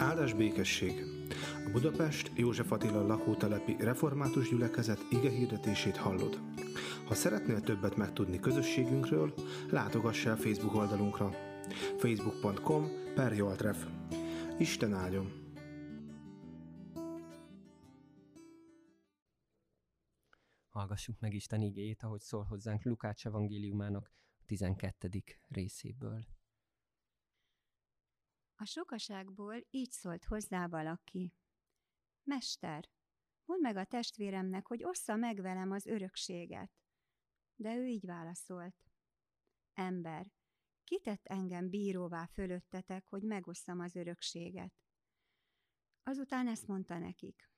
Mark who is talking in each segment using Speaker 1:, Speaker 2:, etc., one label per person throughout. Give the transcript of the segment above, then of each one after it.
Speaker 1: Áldás békesség! A Budapest József Attila lakótelepi református gyülekezet ige hirdetését hallod. Ha szeretnél többet megtudni közösségünkről, látogass el Facebook oldalunkra facebook.com per Joltref. Isten áldjon!
Speaker 2: Hallgassuk meg Isten igéjét, ahogy szól hozzánk Lukács evangéliumának 12. részéből.
Speaker 3: A sokaságból így szólt hozzá valaki. Mester, mondd meg a testvéremnek, hogy ossza meg velem az örökséget. De ő így válaszolt. Ember, kitett engem bíróvá fölöttetek, hogy megosszam az örökséget. Azután ezt mondta nekik.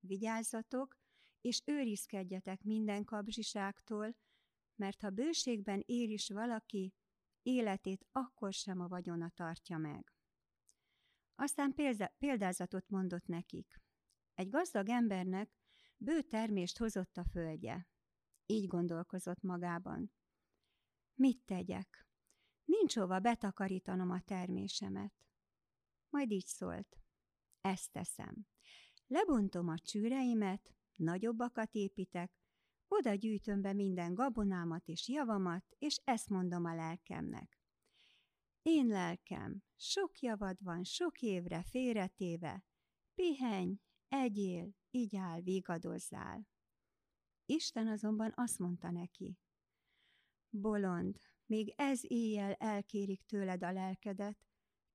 Speaker 3: Vigyázzatok, és őrizkedjetek minden kapzsiságtól, mert ha bőségben él is valaki, életét akkor sem a vagyona tartja meg. Aztán példázatot mondott nekik. Egy gazdag embernek bő termést hozott a földje. Így gondolkozott magában. Mit tegyek? Nincs hova betakarítanom a termésemet. Majd így szólt. Ezt teszem. Lebontom a csűreimet, nagyobbakat építek, oda gyűjtöm be minden gabonámat és javamat, és ezt mondom a lelkemnek. Én lelkem, sok javad van sok évre félretéve, pihenj, egyél, áll, vigadozzál. Isten azonban azt mondta neki, Bolond, még ez éjjel elkérik tőled a lelkedet,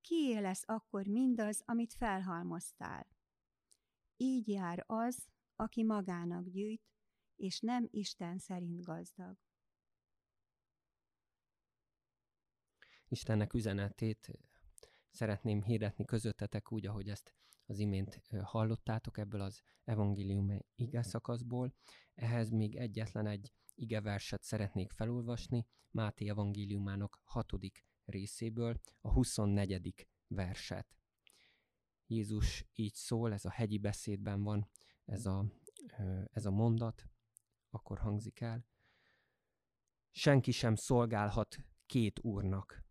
Speaker 3: kié lesz akkor mindaz, amit felhalmoztál. Így jár az, aki magának gyűjt, és nem Isten szerint gazdag.
Speaker 2: Istennek üzenetét szeretném hirdetni közöttetek úgy, ahogy ezt az imént hallottátok ebből az evangélium ige szakaszból. Ehhez még egyetlen egy igeverset szeretnék felolvasni Máté evangéliumának hatodik részéből, a 24. verset. Jézus így szól, ez a hegyi beszédben van, ez a, ez a mondat, akkor hangzik el. Senki sem szolgálhat két úrnak,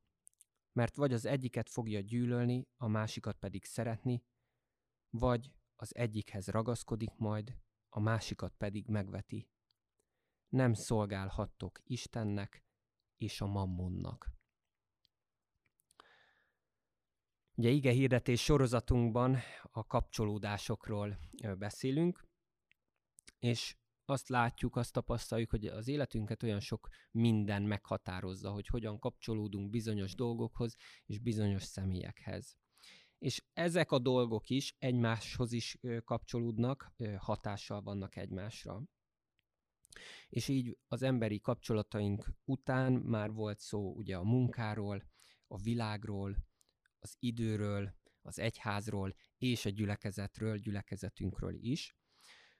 Speaker 2: mert vagy az egyiket fogja gyűlölni, a másikat pedig szeretni, vagy az egyikhez ragaszkodik majd, a másikat pedig megveti. Nem szolgálhattok Istennek és a mammonnak. Ugye ige hirdetés sorozatunkban a kapcsolódásokról beszélünk, és azt látjuk, azt tapasztaljuk, hogy az életünket olyan sok minden meghatározza, hogy hogyan kapcsolódunk bizonyos dolgokhoz és bizonyos személyekhez. És ezek a dolgok is egymáshoz is kapcsolódnak, hatással vannak egymásra. És így az emberi kapcsolataink után már volt szó ugye a munkáról, a világról, az időről, az egyházról és a gyülekezetről, gyülekezetünkről is.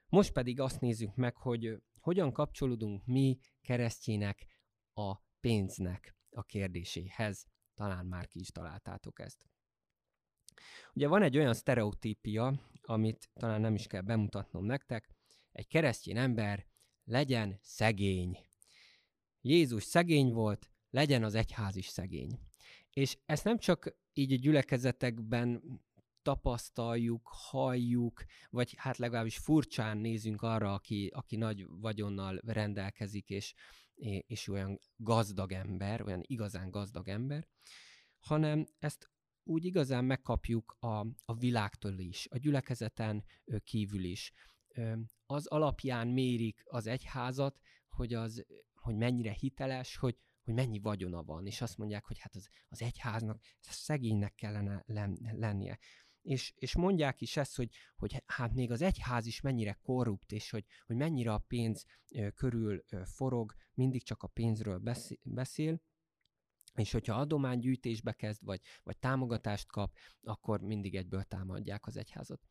Speaker 2: Most pedig azt nézzük meg, hogy hogyan kapcsolódunk mi keresztjének a pénznek a kérdéséhez. Talán már ki is találtátok ezt. Ugye van egy olyan sztereotípia, amit talán nem is kell bemutatnom nektek, egy keresztény ember legyen szegény. Jézus szegény volt, legyen az egyház is szegény. És ezt nem csak így gyülekezetekben tapasztaljuk, halljuk, vagy hát legalábbis furcsán nézünk arra, aki, aki nagy vagyonnal rendelkezik, és, és olyan gazdag ember, olyan igazán gazdag ember, hanem ezt úgy igazán megkapjuk a, a világtól is, a gyülekezeten kívül is. Az alapján mérik az egyházat, hogy, az, hogy mennyire hiteles, hogy, hogy mennyi vagyona van, és azt mondják, hogy hát az, az egyháznak szegénynek kellene lennie és, és mondják is ezt, hogy, hogy hát még az egyház is mennyire korrupt, és hogy, hogy mennyire a pénz körül forog, mindig csak a pénzről beszél, és hogyha adománygyűjtésbe kezd, vagy, vagy támogatást kap, akkor mindig egyből támadják az egyházat.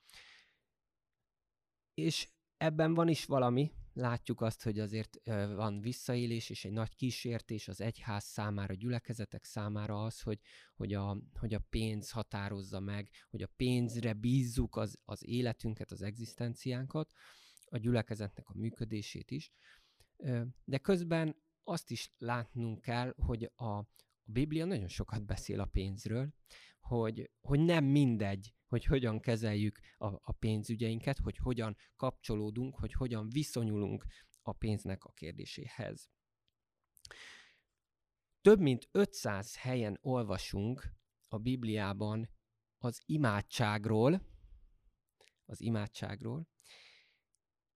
Speaker 2: És ebben van is valami, látjuk azt, hogy azért van visszaélés és egy nagy kísértés az egyház számára, a gyülekezetek számára az, hogy, hogy, a, hogy a pénz határozza meg, hogy a pénzre bízzuk az, az életünket, az egzisztenciánkat, a gyülekezetnek a működését is. De közben azt is látnunk kell, hogy a, a Biblia nagyon sokat beszél a pénzről, hogy, hogy nem mindegy, hogy hogyan kezeljük a, a pénzügyeinket, hogy hogyan kapcsolódunk, hogy hogyan viszonyulunk a pénznek a kérdéséhez. Több mint 500 helyen olvasunk a Bibliában az imádságról, az imádságról,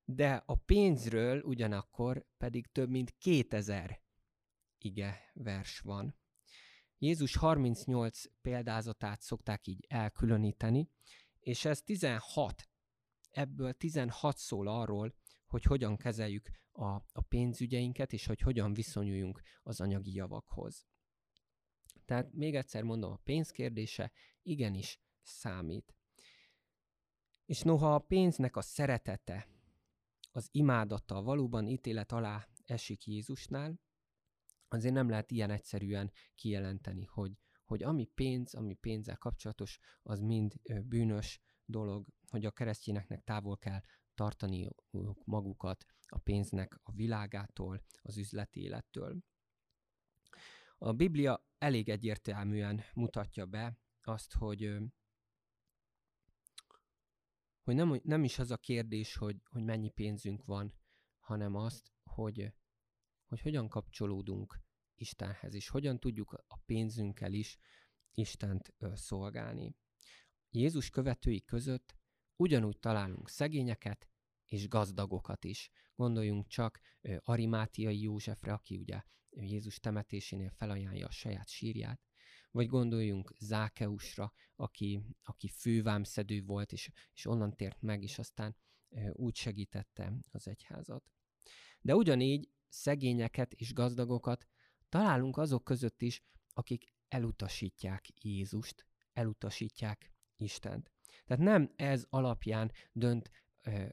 Speaker 2: de a pénzről ugyanakkor pedig több mint 2000 ige vers van. Jézus 38 példázatát szokták így elkülöníteni, és ez 16, ebből 16 szól arról, hogy hogyan kezeljük a, a pénzügyeinket, és hogy hogyan viszonyuljunk az anyagi javakhoz. Tehát még egyszer mondom, a pénzkérdése igenis számít. És noha a pénznek a szeretete, az imádata valóban ítélet alá esik Jézusnál, azért nem lehet ilyen egyszerűen kijelenteni, hogy, hogy ami pénz, ami pénzzel kapcsolatos, az mind bűnös dolog, hogy a keresztényeknek távol kell tartani magukat a pénznek a világától, az üzleti élettől. A Biblia elég egyértelműen mutatja be azt, hogy, hogy nem, nem is az a kérdés, hogy, hogy mennyi pénzünk van, hanem azt, hogy, hogy hogyan kapcsolódunk Istenhez, és hogyan tudjuk a pénzünkkel is Istent szolgálni. Jézus követői között ugyanúgy találunk szegényeket és gazdagokat is. Gondoljunk csak Arimátiai Józsefre, aki ugye Jézus temetésénél felajánlja a saját sírját, vagy gondoljunk Zákeusra, aki, aki fővámszedő volt, és, és onnan tért meg, és aztán úgy segítette az egyházat. De ugyanígy szegényeket és gazdagokat találunk azok között is, akik elutasítják Jézust, elutasítják Istent. Tehát nem ez alapján dönt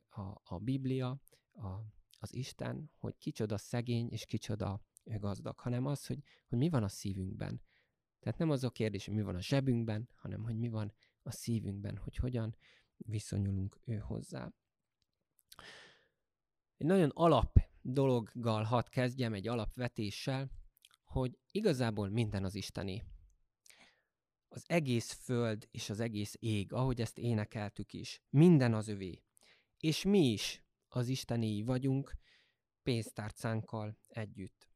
Speaker 2: a, a Biblia, a, az Isten, hogy kicsoda szegény és kicsoda gazdag, hanem az, hogy, hogy mi van a szívünkben. Tehát nem az a kérdés, hogy mi van a zsebünkben, hanem hogy mi van a szívünkben, hogy hogyan viszonyulunk ő hozzá. Egy nagyon alap dologgal hadd kezdjem, egy alapvetéssel, hogy igazából minden az Isteni. Az egész föld és az egész ég, ahogy ezt énekeltük is, minden az övé. És mi is az Istenéi vagyunk, pénztárcánkkal együtt.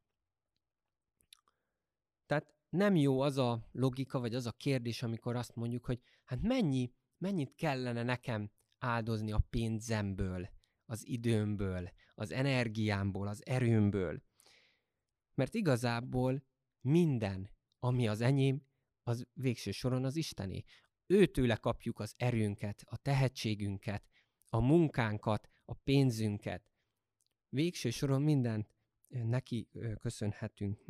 Speaker 2: Tehát nem jó az a logika, vagy az a kérdés, amikor azt mondjuk, hogy hát mennyi, mennyit kellene nekem áldozni a pénzemből, az időmből, az energiámból, az erőmből. Mert igazából minden, ami az enyém, az végső soron az Istené. Őtőle kapjuk az erőnket, a tehetségünket, a munkánkat, a pénzünket. Végső soron mindent neki köszönhetünk.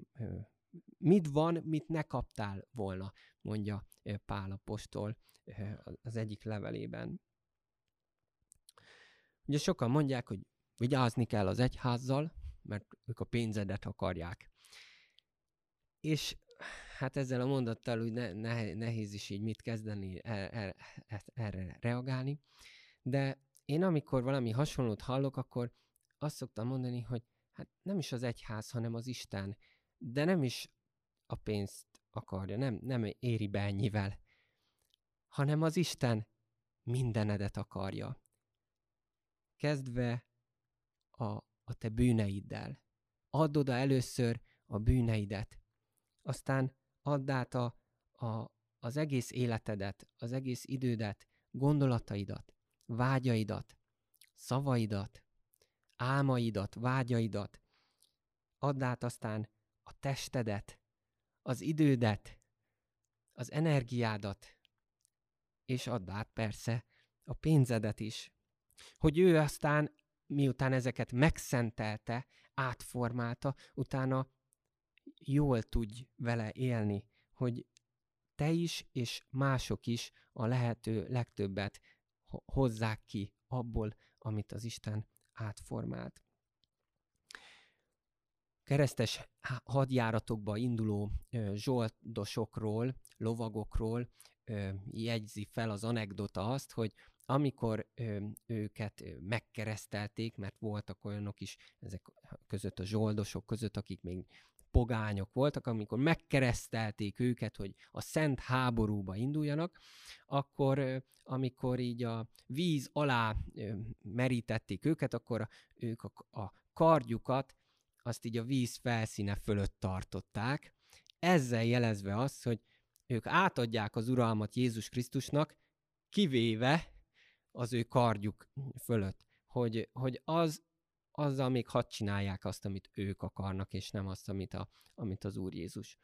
Speaker 2: Mit van, mit ne kaptál volna, mondja Pál apostol az egyik levelében. Ugye sokan mondják, hogy vigyázni kell az egyházzal, mert ők a pénzedet akarják. És hát ezzel a mondattal úgy ne, ne, nehéz is így mit kezdeni, er, er, er, erre reagálni, de én amikor valami hasonlót hallok, akkor azt szoktam mondani, hogy hát nem is az egyház, hanem az Isten, de nem is a pénzt akarja, nem, nem éri be ennyivel, hanem az Isten mindenedet akarja. Kezdve a, a te bűneiddel. Add oda először a bűneidet, aztán add át a, a, az egész életedet, az egész idődet, gondolataidat, vágyaidat, szavaidat, álmaidat, vágyaidat, add át aztán a testedet, az idődet, az energiádat, és add át persze a pénzedet is, hogy ő aztán, miután ezeket megszentelte, átformálta, utána jól tudj vele élni, hogy te is és mások is a lehető legtöbbet hozzák ki abból, amit az Isten átformált. Keresztes hadjáratokba induló zsoldosokról, lovagokról jegyzi fel az anekdota azt, hogy amikor ö, őket megkeresztelték, mert voltak olyanok is ezek között a zsoldosok között, akik még pogányok voltak, amikor megkeresztelték őket, hogy a szent háborúba induljanak, akkor amikor így a víz alá merítették őket, akkor ők a, a kardjukat azt így a víz felszíne fölött tartották, ezzel jelezve azt, hogy ők átadják az uralmat Jézus Krisztusnak, kivéve az ő kardjuk fölött, hogy, hogy az, azzal még hadd csinálják azt, amit ők akarnak, és nem azt, amit, a, amit az Úr Jézus.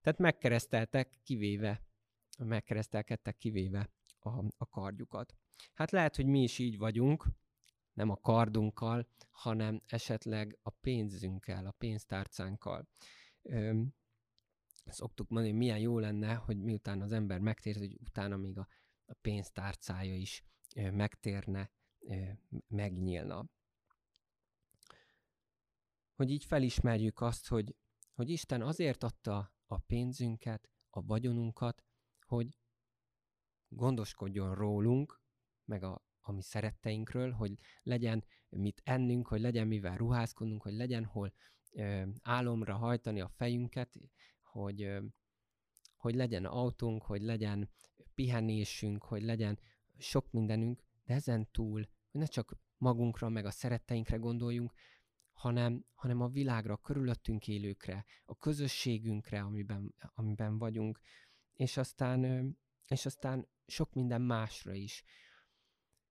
Speaker 2: Tehát megkereszteltek, kivéve, megkeresztelkedtek, kivéve a, a kardjukat. Hát lehet, hogy mi is így vagyunk, nem a kardunkkal, hanem esetleg a pénzünkkel, a pénztárcánkkal. Öm, szoktuk mondani, hogy milyen jó lenne, hogy miután az ember megtér, hogy utána még a, a pénztárcája is megtérne, megnyílna. Hogy így felismerjük azt, hogy, hogy Isten azért adta a pénzünket, a vagyonunkat, hogy gondoskodjon rólunk, meg a, a mi szeretteinkről, hogy legyen mit ennünk, hogy legyen mivel ruházkodnunk, hogy legyen hol ö, álomra hajtani a fejünket, hogy, ö, hogy legyen autónk, hogy legyen pihenésünk, hogy legyen sok mindenünk, de ezen túl, hogy ne csak magunkra, meg a szeretteinkre gondoljunk, hanem, hanem a világra, a körülöttünk élőkre, a közösségünkre, amiben, amiben vagyunk, és aztán, és aztán sok minden másra is.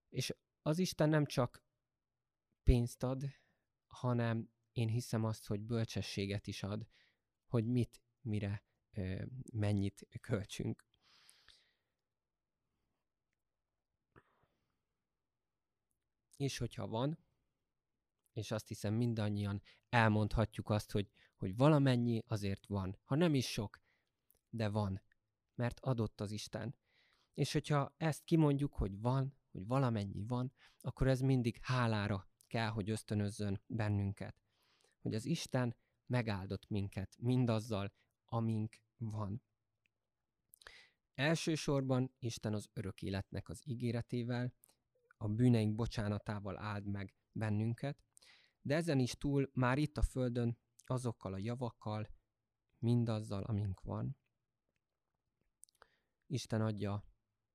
Speaker 2: És az Isten nem csak pénzt ad, hanem én hiszem azt, hogy bölcsességet is ad, hogy mit, mire, mennyit költsünk. És hogyha van, és azt hiszem mindannyian elmondhatjuk azt, hogy, hogy valamennyi azért van. Ha nem is sok, de van, mert adott az Isten. És hogyha ezt kimondjuk, hogy van, hogy valamennyi van, akkor ez mindig hálára kell, hogy ösztönözzön bennünket. Hogy az Isten megáldott minket mindazzal, amink van. Elsősorban Isten az örök életnek az ígéretével, a bűneink bocsánatával áld meg bennünket, de ezen is túl már itt a Földön azokkal a javakkal, mindazzal, amink van. Isten adja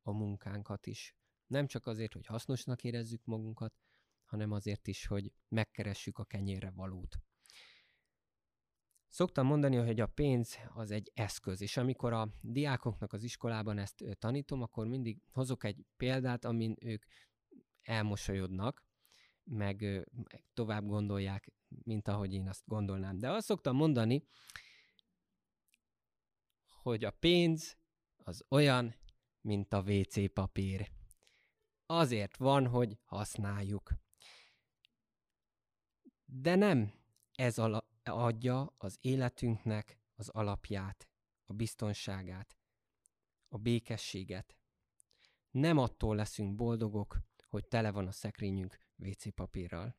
Speaker 2: a munkánkat is. Nem csak azért, hogy hasznosnak érezzük magunkat, hanem azért is, hogy megkeressük a kenyérre valót. Szoktam mondani, hogy a pénz az egy eszköz, és amikor a diákoknak az iskolában ezt tanítom, akkor mindig hozok egy példát, amin ők elmosolyodnak, meg tovább gondolják, mint ahogy én azt gondolnám. De azt szoktam mondani, hogy a pénz az olyan, mint a WC papír. Azért van, hogy használjuk. De nem ez adja az életünknek az alapját, a biztonságát, a békességet. Nem attól leszünk boldogok, hogy tele van a szekrényünk WC papírral.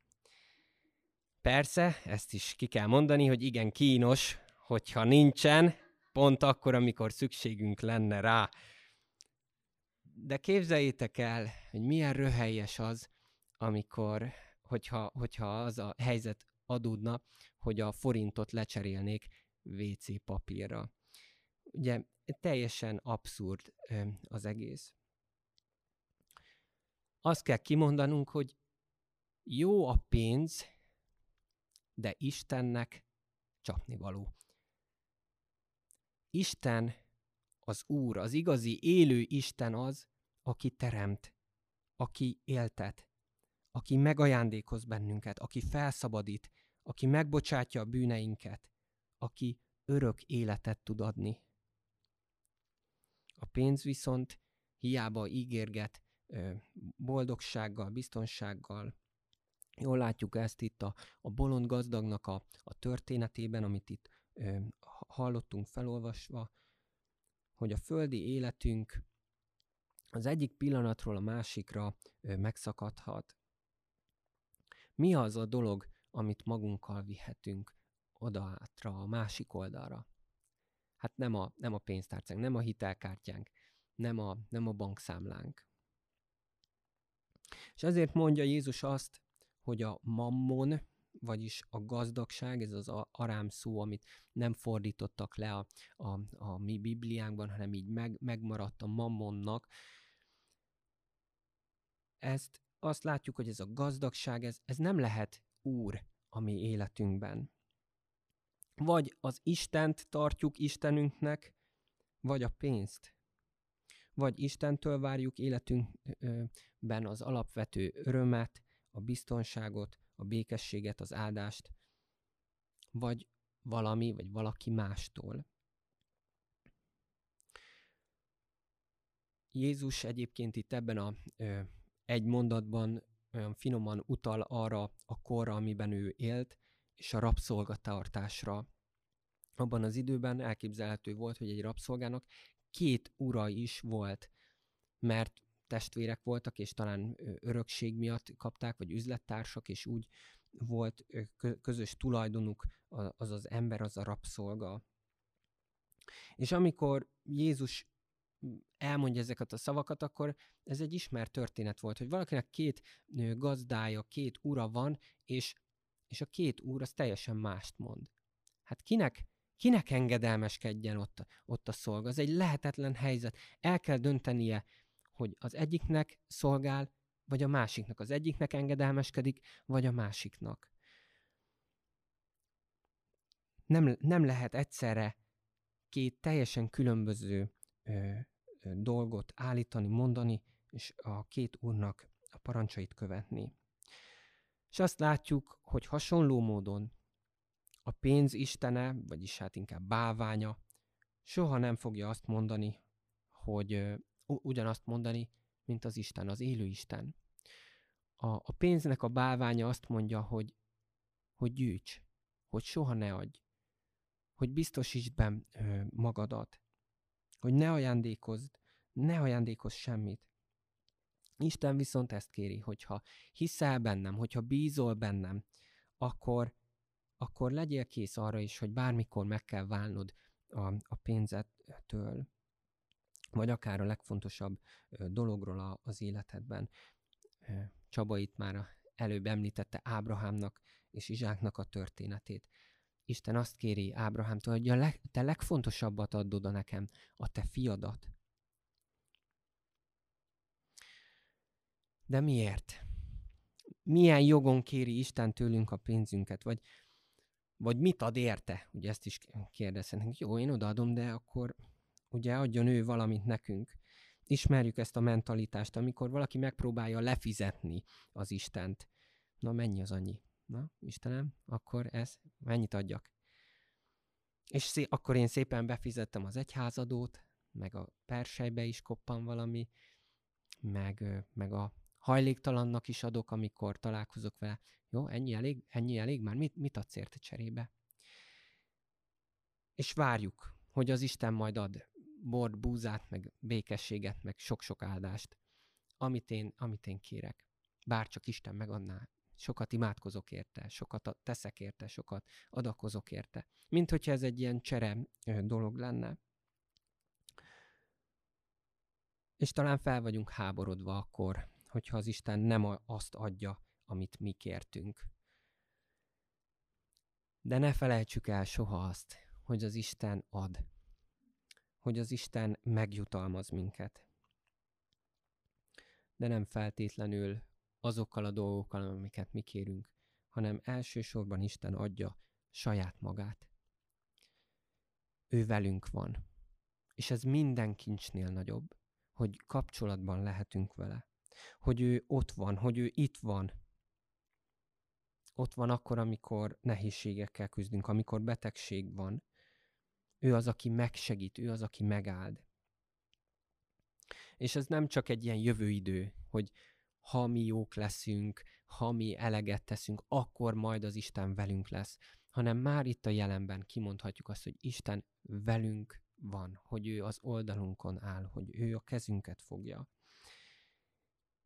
Speaker 2: Persze, ezt is ki kell mondani, hogy igen kínos, hogyha nincsen, pont akkor, amikor szükségünk lenne rá. De képzeljétek el, hogy milyen röhelyes az, amikor, hogyha, hogyha az a helyzet adódna, hogy a forintot lecserélnék WC papírra. Ugye teljesen abszurd az egész. Azt kell kimondanunk, hogy jó a pénz, de Istennek csapnivaló. Isten az Úr, az igazi élő Isten az, aki teremt, aki éltet, aki megajándékoz bennünket, aki felszabadít, aki megbocsátja a bűneinket, aki örök életet tud adni. A pénz viszont hiába ígérget boldogsággal, biztonsággal, Jól látjuk ezt itt a, a bolond gazdagnak a, a történetében, amit itt ö, hallottunk felolvasva, hogy a földi életünk az egyik pillanatról a másikra ö, megszakadhat. Mi az a dolog, amit magunkkal vihetünk oda átra, a másik oldalra? Hát nem a, nem a pénztárcánk, nem a hitelkártyánk, nem a, nem a bankszámlánk. És ezért mondja Jézus azt, hogy a mammon, vagyis a gazdagság, ez az arám szó, amit nem fordítottak le a, a, a mi Bibliánkban, hanem így meg, megmaradt a mammonnak. Ezt azt látjuk, hogy ez a gazdagság, ez, ez nem lehet úr a mi életünkben. Vagy az Istent tartjuk Istenünknek, vagy a pénzt. Vagy Istentől várjuk életünkben az alapvető örömet, a biztonságot, a békességet, az áldást, vagy valami, vagy valaki mástól. Jézus egyébként itt ebben a ö, egy mondatban olyan finoman utal arra a korra, amiben ő élt, és a rabszolgatartásra. Abban az időben elképzelhető volt, hogy egy rabszolgának két ura is volt, mert testvérek voltak, és talán örökség miatt kapták, vagy üzlettársak, és úgy volt közös tulajdonuk az az ember, az a rabszolga. És amikor Jézus elmondja ezeket a szavakat, akkor ez egy ismert történet volt, hogy valakinek két gazdája, két ura van, és, és a két úr az teljesen mást mond. Hát kinek, kinek engedelmeskedjen ott, ott a szolga? Az egy lehetetlen helyzet. El kell döntenie, hogy az egyiknek szolgál, vagy a másiknak. Az egyiknek engedelmeskedik, vagy a másiknak. Nem, nem lehet egyszerre két teljesen különböző ö, ö, dolgot állítani, mondani, és a két úrnak a parancsait követni. És azt látjuk, hogy hasonló módon a pénz istene, vagyis hát inkább báványa, soha nem fogja azt mondani, hogy ugyanazt mondani, mint az Isten, az élő Isten. A, a pénznek a bálványa azt mondja, hogy, hogy gyűjts, hogy soha ne adj, hogy biztosítsd be magadat, hogy ne ajándékozd, ne ajándékozz semmit. Isten viszont ezt kéri, hogyha hiszel bennem, hogyha bízol bennem, akkor, akkor legyél kész arra is, hogy bármikor meg kell válnod a, a pénzettől vagy akár a legfontosabb dologról az életedben. Csaba itt már előbb említette Ábrahámnak és Izsáknak a történetét. Isten azt kéri Ábrahámtól, hogy a leg, te legfontosabbat add oda nekem, a te fiadat. De miért? Milyen jogon kéri Isten tőlünk a pénzünket? Vagy, vagy mit ad érte? Ugye ezt is kérdezhetnénk. Jó, én odaadom, de akkor ugye adjon ő valamit nekünk. Ismerjük ezt a mentalitást, amikor valaki megpróbálja lefizetni az Istent. Na, mennyi az annyi? Na, Istenem, akkor ez, mennyit adjak? És szé- akkor én szépen befizettem az egyházadót, meg a persejbe is koppan valami, meg, meg a hajléktalannak is adok, amikor találkozok vele. Jó, ennyi elég? Ennyi elég? Már mit, mit adsz érte cserébe? És várjuk, hogy az Isten majd ad bort, búzát, meg békességet, meg sok-sok áldást, amit én, amit én kérek. Bár csak Isten megadná, sokat imádkozok érte, sokat teszek érte, sokat adakozok érte. Mint hogyha ez egy ilyen csere dolog lenne. És talán fel vagyunk háborodva akkor, hogyha az Isten nem azt adja, amit mi kértünk. De ne felejtsük el soha azt, hogy az Isten ad hogy az Isten megjutalmaz minket. De nem feltétlenül azokkal a dolgokkal, amiket mi kérünk, hanem elsősorban Isten adja saját magát. Ő velünk van. És ez minden kincsnél nagyobb, hogy kapcsolatban lehetünk vele. Hogy ő ott van, hogy ő itt van. Ott van akkor, amikor nehézségekkel küzdünk, amikor betegség van, ő az, aki megsegít, ő az, aki megáld. És ez nem csak egy ilyen jövőidő, hogy ha mi jók leszünk, ha mi eleget teszünk, akkor majd az Isten velünk lesz, hanem már itt a jelenben kimondhatjuk azt, hogy Isten velünk van, hogy ő az oldalunkon áll, hogy ő a kezünket fogja.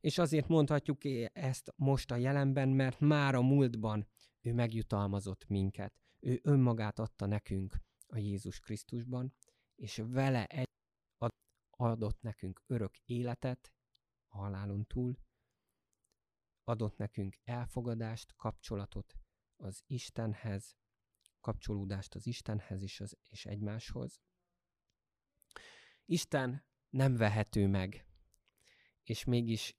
Speaker 2: És azért mondhatjuk ezt most a jelenben, mert már a múltban ő megjutalmazott minket. Ő önmagát adta nekünk, a Jézus Krisztusban, és vele egy adott nekünk örök életet a halálon túl, adott nekünk elfogadást, kapcsolatot az Istenhez, kapcsolódást az Istenhez és, az, és egymáshoz. Isten nem vehető meg, és mégis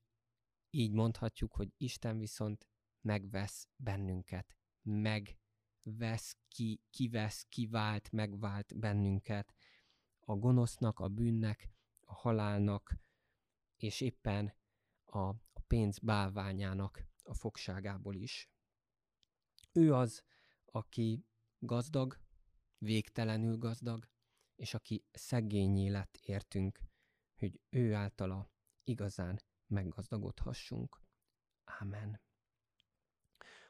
Speaker 2: így mondhatjuk, hogy Isten viszont megvesz bennünket, megvesz, ki, kivesz, kivált, megvált bennünket a gonosznak, a bűnnek, a halálnak, és éppen a, a pénz bálványának a fogságából is. Ő az, aki gazdag, végtelenül gazdag, és aki szegényé lett értünk, hogy ő általa igazán meggazdagodhassunk. Ámen.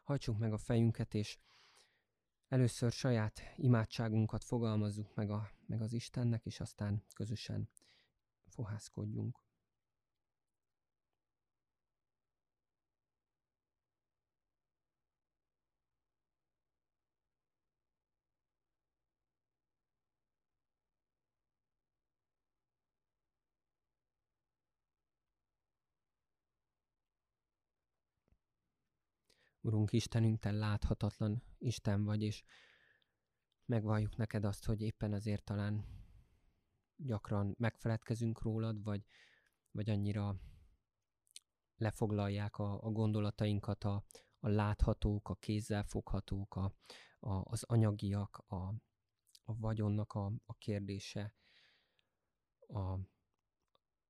Speaker 2: Hajtsunk meg a fejünket, és először saját imádságunkat fogalmazzuk meg, a, meg az Istennek, és aztán közösen fohászkodjunk. Urunk Istenünk, Te láthatatlan Isten vagy, és megvalljuk neked azt, hogy éppen azért talán gyakran megfeledkezünk rólad, vagy, vagy annyira lefoglalják a, a gondolatainkat a, a láthatók, a kézzel foghatók, a, a, az anyagiak, a, a vagyonnak a, a kérdése, a,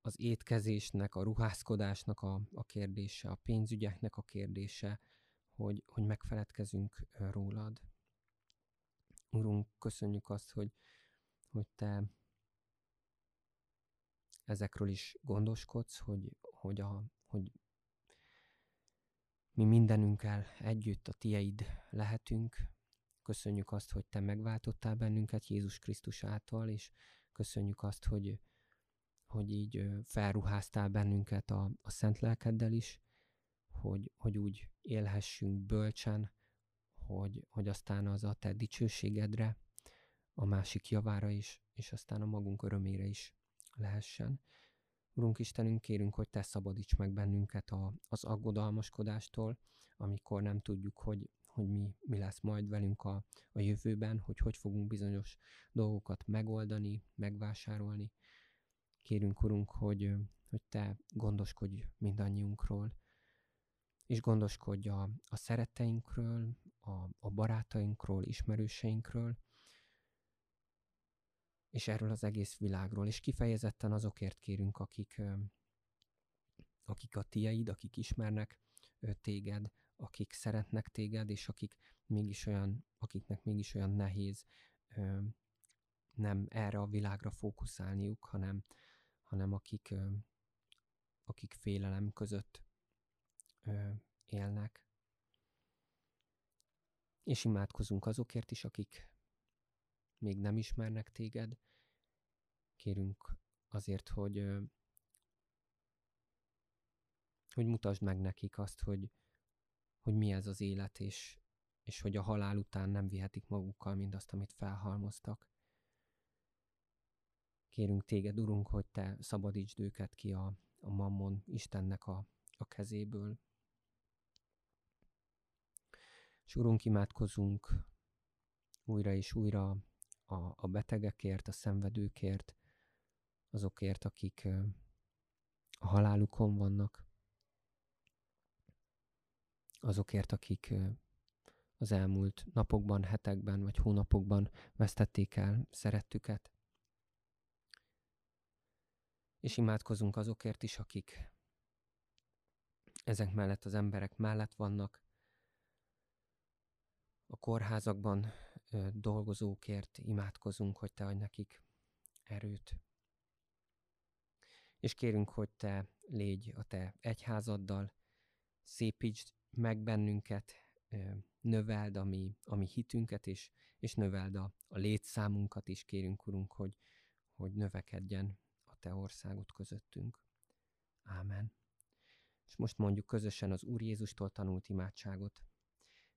Speaker 2: az étkezésnek, a ruházkodásnak a, a kérdése, a pénzügyeknek a kérdése, hogy, hogy megfeledkezünk rólad. Urunk, köszönjük azt, hogy, hogy Te ezekről is gondoskodsz, hogy, hogy, a, hogy mi mindenünkkel együtt a Tieid lehetünk. Köszönjük azt, hogy Te megváltottál bennünket Jézus Krisztus által, és köszönjük azt, hogy, hogy így felruháztál bennünket a, a szent lelkeddel is, hogy, hogy úgy élhessünk bölcsen, hogy, hogy aztán az a te dicsőségedre, a másik javára is, és aztán a magunk örömére is lehessen. Urunk Istenünk, kérünk, hogy Te szabadíts meg bennünket a, az aggodalmaskodástól, amikor nem tudjuk, hogy, hogy mi, mi lesz majd velünk a, a jövőben, hogy hogy fogunk bizonyos dolgokat megoldani, megvásárolni. Kérünk, Urunk, hogy, hogy Te gondoskodj mindannyiunkról, és gondoskodj a, a szeretteinkről, a, a barátainkról, ismerőseinkről, és erről az egész világról, és kifejezetten azokért kérünk, akik, akik a tieid, akik ismernek téged, akik szeretnek téged, és akik mégis olyan, akiknek mégis olyan nehéz nem erre a világra fókuszálniuk, hanem, hanem akik, akik félelem között élnek. És imádkozunk azokért is, akik még nem ismernek téged. Kérünk azért, hogy, hogy mutasd meg nekik azt, hogy, hogy mi ez az élet, és, és hogy a halál után nem vihetik magukkal mindazt, amit felhalmoztak. Kérünk téged, Urunk, hogy te szabadítsd őket ki a, a mammon Istennek a, a kezéből, és Urunk, imádkozunk újra és újra a, a betegekért, a szenvedőkért, azokért, akik a halálukon vannak, azokért, akik az elmúlt napokban, hetekben vagy hónapokban vesztették el szerettüket. És imádkozunk azokért is, akik ezek mellett az emberek mellett vannak, a kórházakban dolgozókért imádkozunk, hogy Te adj nekik erőt. És kérünk, hogy Te légy a Te egyházaddal, szépítsd meg bennünket, növeld a mi, a mi hitünket, és, és növeld a, a létszámunkat is, kérünk, Urunk, hogy, hogy növekedjen a Te országod közöttünk. Ámen. És most mondjuk közösen az Úr Jézustól tanult imádságot.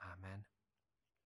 Speaker 2: Amen.